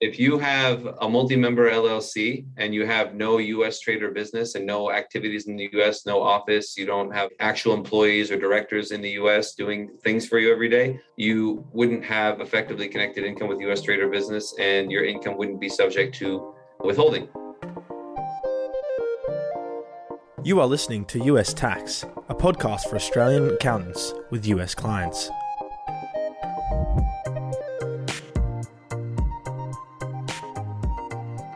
If you have a multi-member LLC and you have no US trade or business and no activities in the US, no office, you don't have actual employees or directors in the US doing things for you every day, you wouldn't have effectively connected income with US trade or business and your income wouldn't be subject to withholding. You are listening to US Tax, a podcast for Australian accountants with US clients.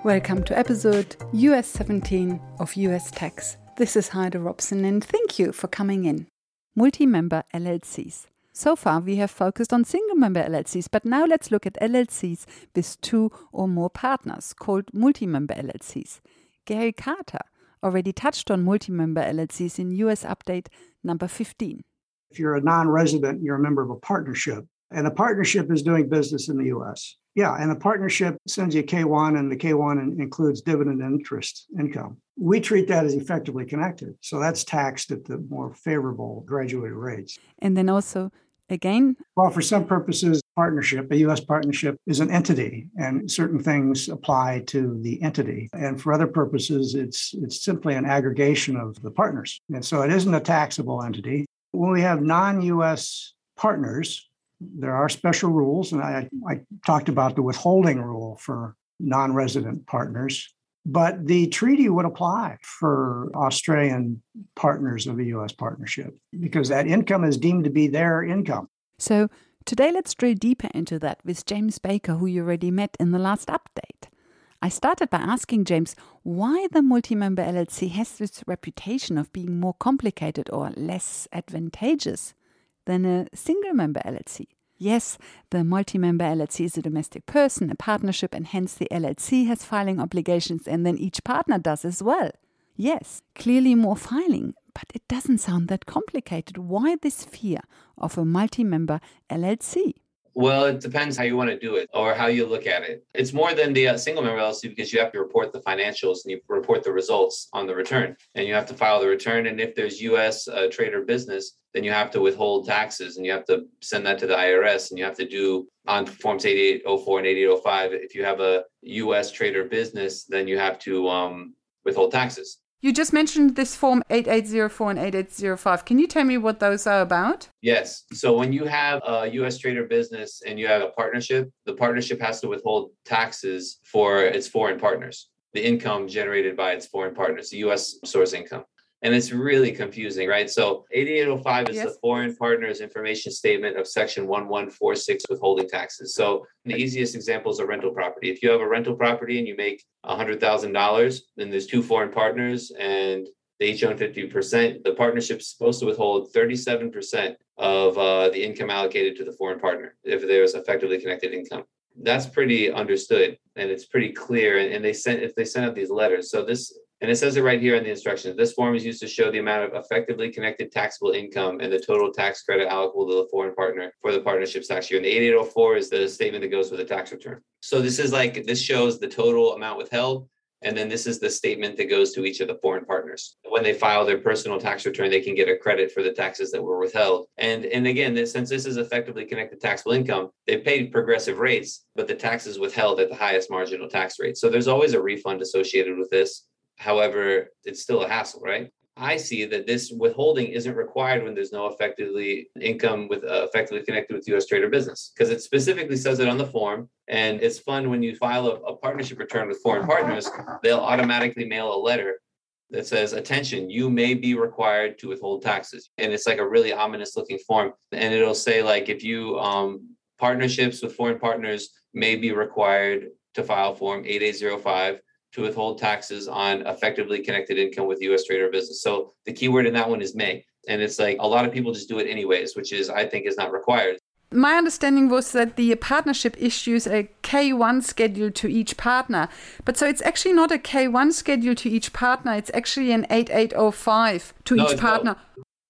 Welcome to episode US 17 of US Tax. This is Heide Robson and thank you for coming in. Multi member LLCs. So far, we have focused on single member LLCs, but now let's look at LLCs with two or more partners called multi member LLCs. Gary Carter already touched on multi member LLCs in US Update number 15. If you're a non resident, you're a member of a partnership, and a partnership is doing business in the US. Yeah, and the partnership sends you a K1, and the K1 includes dividend interest income. We treat that as effectively connected. So that's taxed at the more favorable graduated rates. And then also, again, well, for some purposes, partnership, a US partnership is an entity, and certain things apply to the entity. And for other purposes, it's it's simply an aggregation of the partners. And so it isn't a taxable entity. When we have non-US partners, there are special rules, and I, I talked about the withholding rule for non resident partners. But the treaty would apply for Australian partners of a US partnership because that income is deemed to be their income. So, today let's drill deeper into that with James Baker, who you already met in the last update. I started by asking James why the multi member LLC has this reputation of being more complicated or less advantageous than a single member LLC. Yes, the multi member LLC is a domestic person, a partnership, and hence the LLC has filing obligations, and then each partner does as well. Yes, clearly more filing, but it doesn't sound that complicated. Why this fear of a multi member LLC? Well, it depends how you want to do it or how you look at it. It's more than the uh, single member LLC because you have to report the financials and you report the results on the return and you have to file the return. And if there's US uh, trade or business, then you have to withhold taxes and you have to send that to the IRS and you have to do on forms 8804 and 8805. If you have a US trade or business, then you have to um, withhold taxes. You just mentioned this form 8804 and 8805. Can you tell me what those are about? Yes. So when you have a US trade or business and you have a partnership, the partnership has to withhold taxes for its foreign partners, the income generated by its foreign partners, the US source income and it's really confusing, right? So 8805 is yes. the foreign partners information statement of section 1146 withholding taxes. So the easiest example is a rental property. If you have a rental property and you make $100,000, then there's two foreign partners and they each own 50%. The partnership is supposed to withhold 37% of uh, the income allocated to the foreign partner if there's effectively connected income that's pretty understood and it's pretty clear and, and they sent if they send out these letters so this and it says it right here in the instructions. This form is used to show the amount of effectively connected taxable income and the total tax credit allocable to the foreign partner for the partnership's tax year. And the 8804 is the statement that goes with the tax return. So this is like, this shows the total amount withheld. And then this is the statement that goes to each of the foreign partners. When they file their personal tax return, they can get a credit for the taxes that were withheld. And, and again, this, since this is effectively connected taxable income, they paid progressive rates, but the tax is withheld at the highest marginal tax rate. So there's always a refund associated with this. However, it's still a hassle, right? I see that this withholding isn't required when there's no effectively income with uh, effectively connected with U.S. trade or business because it specifically says it on the form. And it's fun when you file a, a partnership return with foreign partners, they'll automatically mail a letter that says, attention, you may be required to withhold taxes. And it's like a really ominous looking form. And it'll say, like, if you um, partnerships with foreign partners may be required to file form 8805 to withhold taxes on effectively connected income with US trade or business. So the keyword in that one is may. And it's like a lot of people just do it anyways, which is, I think, is not required. My understanding was that the partnership issues a K1 schedule to each partner. But so it's actually not a K1 schedule to each partner, it's actually an 8805 to no, each partner.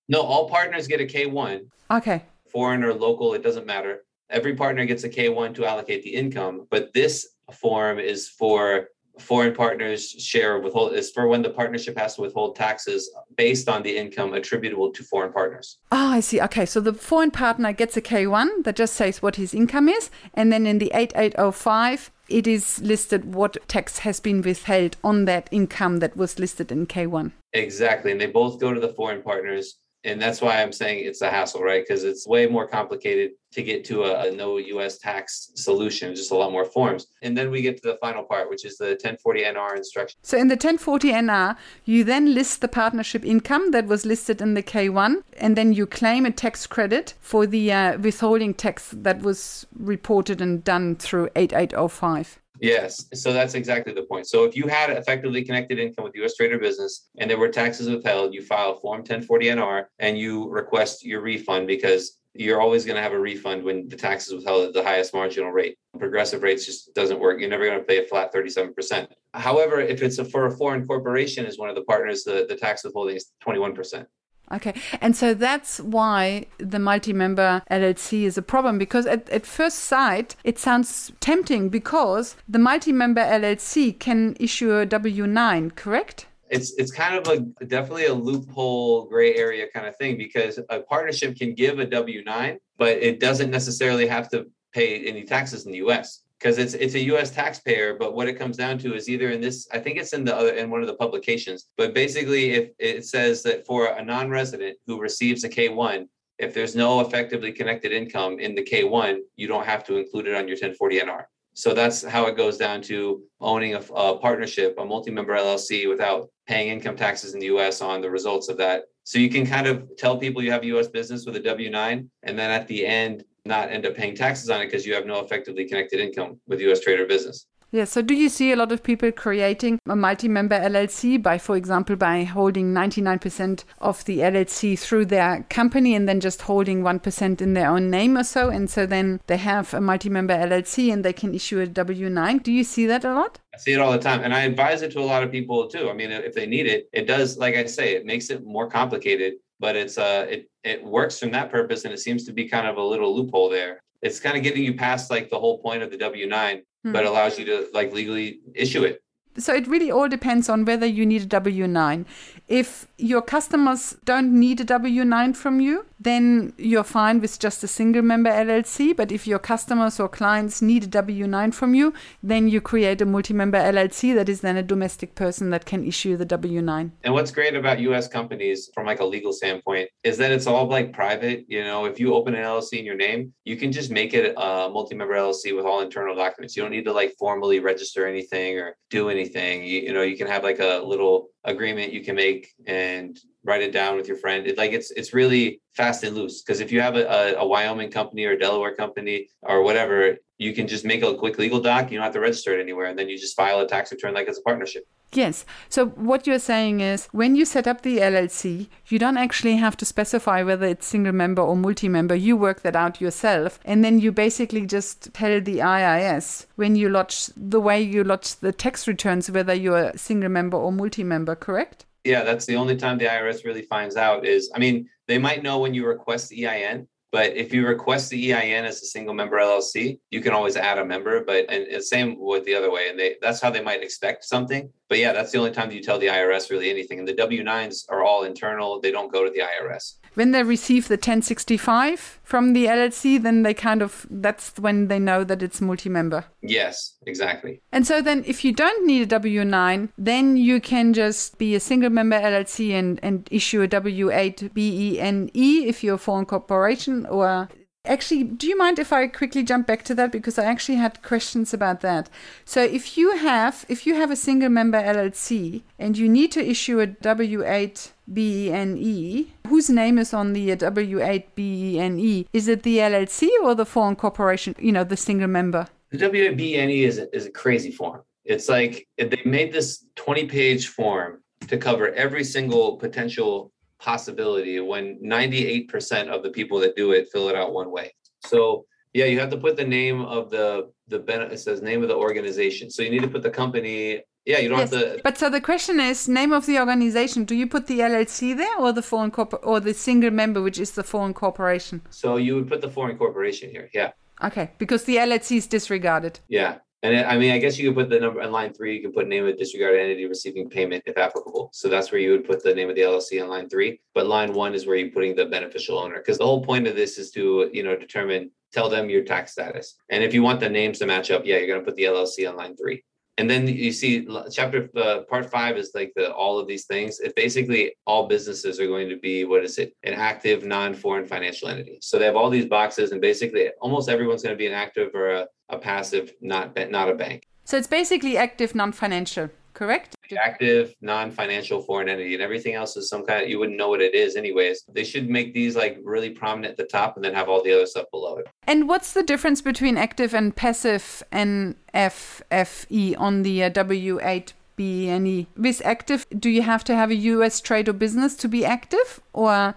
No, all partners get a K1. Okay. Foreign or local, it doesn't matter. Every partner gets a K1 to allocate the income, but this form is for foreign partners share withhold is for when the partnership has to withhold taxes based on the income attributable to foreign partners. Oh, I see. Okay, so the foreign partner gets a K1 that just says what his income is, and then in the 8805 it is listed what tax has been withheld on that income that was listed in K1. Exactly, and they both go to the foreign partners and that's why I'm saying it's a hassle, right? Because it's way more complicated to get to a, a, no US tax solution, just a lot more forms. And then we get to the final part, which is the 1040NR instruction. So in the 1040NR, you then list the partnership income that was listed in the K1, and then you claim a tax credit for the uh, withholding tax that was reported and done through 8805. Yes. So that's exactly the point. So if you had effectively connected income with US Trade or Business and there were taxes withheld, you file Form 1040NR and you request your refund because you're always going to have a refund when the tax is withheld at the highest marginal rate. Progressive rates just doesn't work. You're never going to pay a flat 37%. However, if it's a, for a foreign corporation as one of the partners, the, the tax withholding is 21%. Okay. And so that's why the multi member LLC is a problem because at, at first sight, it sounds tempting because the multi member LLC can issue a W 9, correct? It's, it's kind of a definitely a loophole gray area kind of thing because a partnership can give a W 9, but it doesn't necessarily have to pay any taxes in the US because it's it's a U.S. taxpayer. But what it comes down to is either in this, I think it's in the other in one of the publications. But basically, if it says that for a non-resident who receives a K-1, if there's no effectively connected income in the K-1, you don't have to include it on your 1040NR. So that's how it goes down to owning a, a partnership, a multi-member LLC, without paying income taxes in the U.S. on the results of that. So you can kind of tell people you have U.S. business with a W-9, and then at the end not end up paying taxes on it because you have no effectively connected income with US trade or business. Yeah, so do you see a lot of people creating a multi member LLC by, for example, by holding 99% of the LLC through their company and then just holding 1% in their own name or so? And so then they have a multi member LLC and they can issue a W 9. Do you see that a lot? I see it all the time. And I advise it to a lot of people too. I mean, if they need it, it does, like I say, it makes it more complicated but it's uh it it works from that purpose and it seems to be kind of a little loophole there it's kind of getting you past like the whole point of the w9 hmm. but allows you to like legally issue it so it really all depends on whether you need a W9. If your customers don't need a W9 from you, then you're fine with just a single member LLC. But if your customers or clients need a W 9 from you, then you create a multi member LLC that is then a domestic person that can issue the W 9. And what's great about US companies from like a legal standpoint is that it's all like private. You know, if you open an LLC in your name, you can just make it a multi member LLC with all internal documents. You don't need to like formally register anything or do anything. You, you know, you can have like a little agreement you can make and write it down with your friend. It, like it's it's really fast and loose because if you have a, a, a, Wyoming company or Delaware company or whatever, you can just make a quick legal doc. You don't have to register it anywhere, and then you just file a tax return like it's a partnership. Yes. So what you're saying is when you set up the LLC, you don't actually have to specify whether it's single member or multi-member. You work that out yourself, and then you basically just tell the IRS when you lodge the way you lodge the tax returns whether you're a single member or multi-member. Correct? yeah, that's the only time the IRS really finds out is, I mean, they might know when you request the EIN, but if you request the EIN as a single member LLC, you can always add a member. But and, and same with the other way, and they that's how they might expect something. But yeah, that's the only time that you tell the IRS really anything. And the W nines are all internal; they don't go to the IRS when they receive the 1065 from the LLC, then they kind of that's when they know that it's multi-member. Yes, exactly. And so then if you don't need a W9, then you can just be a single member LLC and, and issue a W8 BENE if you're a foreign corporation or Actually, do you mind if I quickly jump back to that because I actually had questions about that. So if you have if you have a single member LLC and you need to issue a W8 BENE, whose name is on the uh, W8 BENE? Is it the LLC or the foreign corporation, you know, the single member? The W8 BENE is a, is a crazy form. It's like they made this 20 page form to cover every single potential possibility when 98% of the people that do it fill it out one way. So yeah, you have to put the name of the the it says name of the organization. So you need to put the company. Yeah, you don't yes. have to. But so the question is name of the organization. Do you put the LLC there or the foreign corp or the single member, which is the foreign corporation? So you would put the foreign corporation here. Yeah. Okay, because the LLC is disregarded. Yeah, And I mean, I guess you could put the number on line three, you can put name of disregarded entity receiving payment if applicable. So that's where you would put the name of the LLC on line three. But line one is where you're putting the beneficial owner. Because the whole point of this is to, you know, determine, tell them your tax status. And if you want the names to match up, yeah, you're going to put the LLC on line three and then you see chapter uh, part five is like the all of these things it basically all businesses are going to be what is it an active non-foreign financial entity so they have all these boxes and basically almost everyone's going to be an active or a, a passive not not a bank so it's basically active non-financial correct? Active, non-financial foreign entity, and everything else is some kind of you wouldn't know what it is anyways. They should make these like really prominent at the top and then have all the other stuff below it. And what's the difference between active and passive NFFE on the uh, W8 BNE? With active, do you have to have a US trade or business to be active, or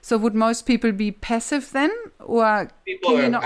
so would most people be passive then, or people are not...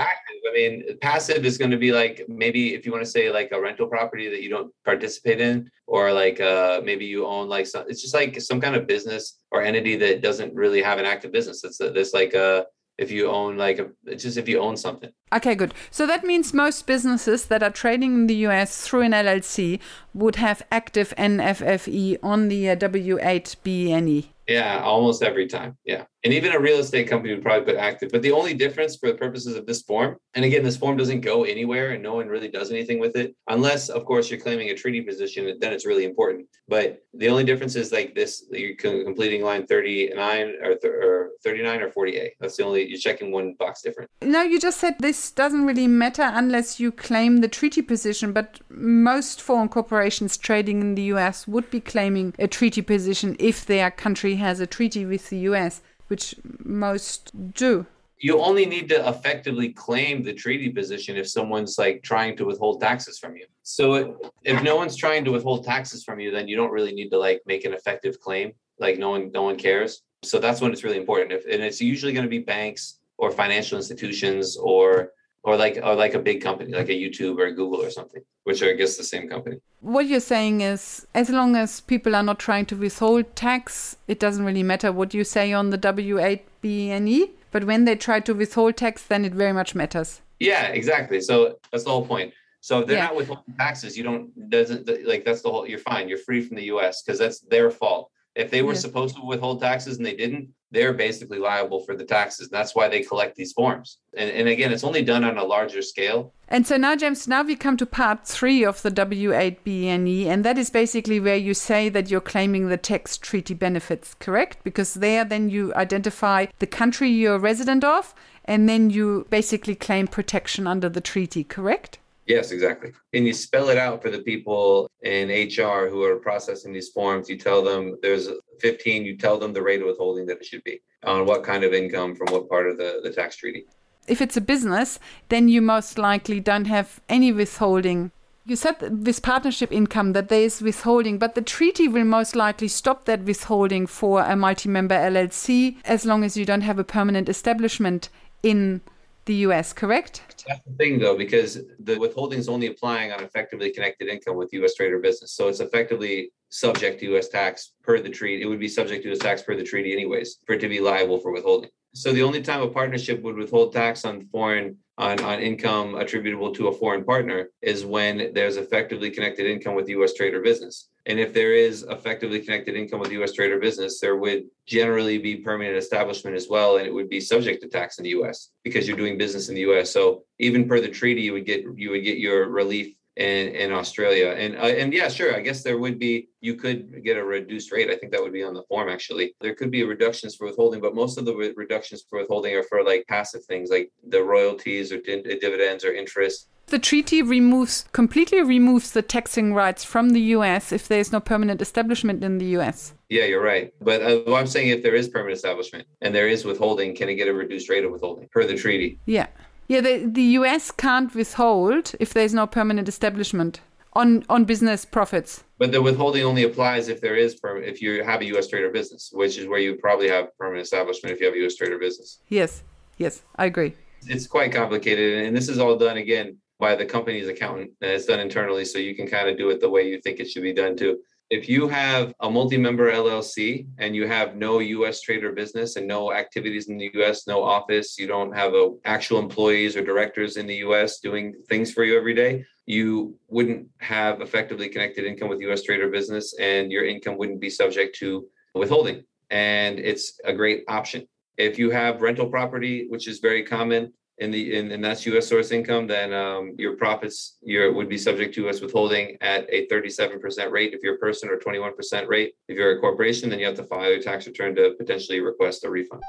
I mean, passive is going to be like maybe if you want to say like a rental property that you don't participate in, or like uh, maybe you own like some. It's just like some kind of business or entity that doesn't really have an active business. It's this like a uh, if you own like a just if you own something. Okay, good. So that means most businesses that are trading in the US through an LLC would have active NFFE on the uh, W8BNE. Yeah, almost every time. Yeah. And even a real estate company would probably put active. But the only difference for the purposes of this form, and again, this form doesn't go anywhere and no one really does anything with it, unless, of course, you're claiming a treaty position, then it's really important. But the only difference is like this you're completing line 39 or, th- or 39 or 40A. That's the only, you're checking one box different. No, you just said this doesn't really matter unless you claim the treaty position. But most foreign corporations trading in the US would be claiming a treaty position if their country has a treaty with the US, which most do. You only need to effectively claim the treaty position if someone's like trying to withhold taxes from you. So if no one's trying to withhold taxes from you, then you don't really need to like make an effective claim. Like no one, no one cares. So that's when it's really important. If, and it's usually going to be banks or financial institutions or or like or like a big company like a YouTube or a Google or something, which are I guess the same company. What you're saying is as long as people are not trying to withhold tax, it doesn't really matter what you say on the W8BNE, but when they try to withhold tax then it very much matters. Yeah, exactly. So that's the whole point. So if they're yeah. not withholding taxes, you don't doesn't like that's the whole you're fine. You're free from the US because that's their fault. If they were yeah. supposed to withhold taxes and they didn't, they're basically liable for the taxes. That's why they collect these forms. And, and again, it's only done on a larger scale. And so now, James, now we come to part three of the W8BNE, and that is basically where you say that you're claiming the tax treaty benefits, correct? Because there, then you identify the country you're a resident of, and then you basically claim protection under the treaty, correct? Yes, exactly. And you spell it out for the people in HR who are processing these forms. You tell them there's 15, you tell them the rate of withholding that it should be on what kind of income from what part of the, the tax treaty. If it's a business, then you most likely don't have any withholding. You said with partnership income that there is withholding, but the treaty will most likely stop that withholding for a multi member LLC as long as you don't have a permanent establishment in the US, correct? That's the thing, though, because the withholding is only applying on effectively connected income with U.S. trade or business. So it's effectively subject to U.S. tax per the treaty. It would be subject to U.S. tax per the treaty, anyways, for it to be liable for withholding. So the only time a partnership would withhold tax on foreign on, on income attributable to a foreign partner is when there's effectively connected income with U.S. trade or business. And if there is effectively connected income with U.S. trade or business, there would generally be permanent establishment as well, and it would be subject to tax in the U.S. because you're doing business in the U.S. So even per the treaty, you would get you would get your relief in, in Australia. And uh, and yeah, sure. I guess there would be you could get a reduced rate. I think that would be on the form actually. There could be reductions for withholding, but most of the re- reductions for withholding are for like passive things like the royalties or di- dividends or interest. The treaty removes completely removes the taxing rights from the US if there is no permanent establishment in the US. Yeah, you're right. But uh, I'm saying if there is permanent establishment and there is withholding, can it get a reduced rate of withholding per the treaty? Yeah. Yeah, the, the US can't withhold if there's no permanent establishment on, on business profits. But the withholding only applies if there is per, if you have a U.S. trade or business, which is where you probably have permanent establishment if you have a U.S. trade or business. Yes, yes, I agree. It's quite complicated, and this is all done again by the company's accountant, and it's done internally, so you can kind of do it the way you think it should be done too. if you have a multi-member LLC and you have no US trade or business and no activities in the US, no office, you don't have a, actual employees or directors in the US doing things for you every day, you wouldn't have effectively connected income with US trade or business and your income wouldn't be subject to withholding. And it's a great option. If you have rental property, which is very common, in the in, and that's U.S. source income, then um, your profits your would be subject to U.S. withholding at a 37% rate if you're a person, or 21% rate if you're a corporation. Then you have to file your tax return to potentially request a refund.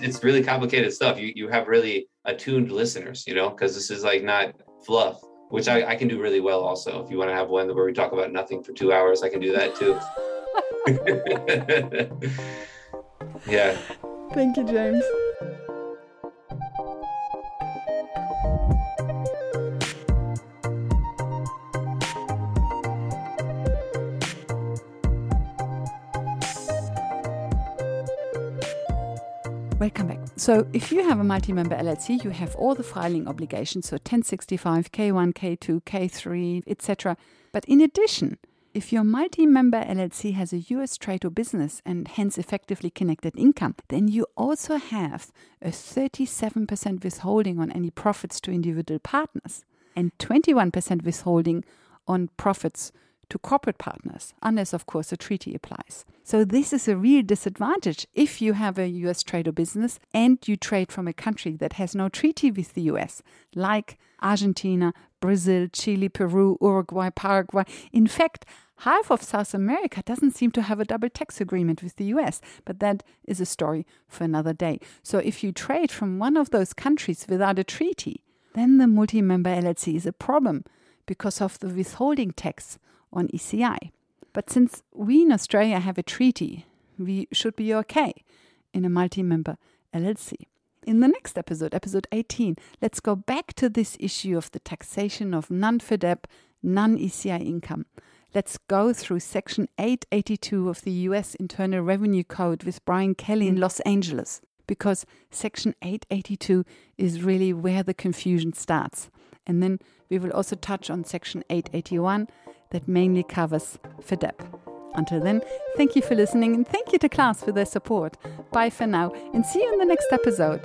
It's really complicated stuff. You you have really attuned listeners, you know, because this is like not fluff, which I, I can do really well. Also, if you want to have one where we talk about nothing for two hours, I can do that too. yeah. Thank you, James. Welcome back. So, if you have a multi member LLC, you have all the filing obligations, so 1065, K1, K2, K3, etc. But in addition, if your multi member LLC has a US trade or business and hence effectively connected income, then you also have a 37% withholding on any profits to individual partners and 21% withholding on profits to corporate partners, unless, of course, a treaty applies. So, this is a real disadvantage if you have a US trade or business and you trade from a country that has no treaty with the US, like Argentina, Brazil, Chile, Peru, Uruguay, Paraguay. In fact, half of South America doesn't seem to have a double tax agreement with the US, but that is a story for another day. So, if you trade from one of those countries without a treaty, then the multi member LLC is a problem because of the withholding tax on ECI. But since we in Australia have a treaty, we should be okay in a multi member LLC. In the next episode, episode 18, let's go back to this issue of the taxation of non FDAP, non ECI income. Let's go through Section 882 of the US Internal Revenue Code with Brian Kelly in mm. Los Angeles, because Section 882 is really where the confusion starts. And then we will also touch on Section 881 that mainly covers FDAP. Until then, thank you for listening and thank you to class for their support. Bye for now and see you in the next episode.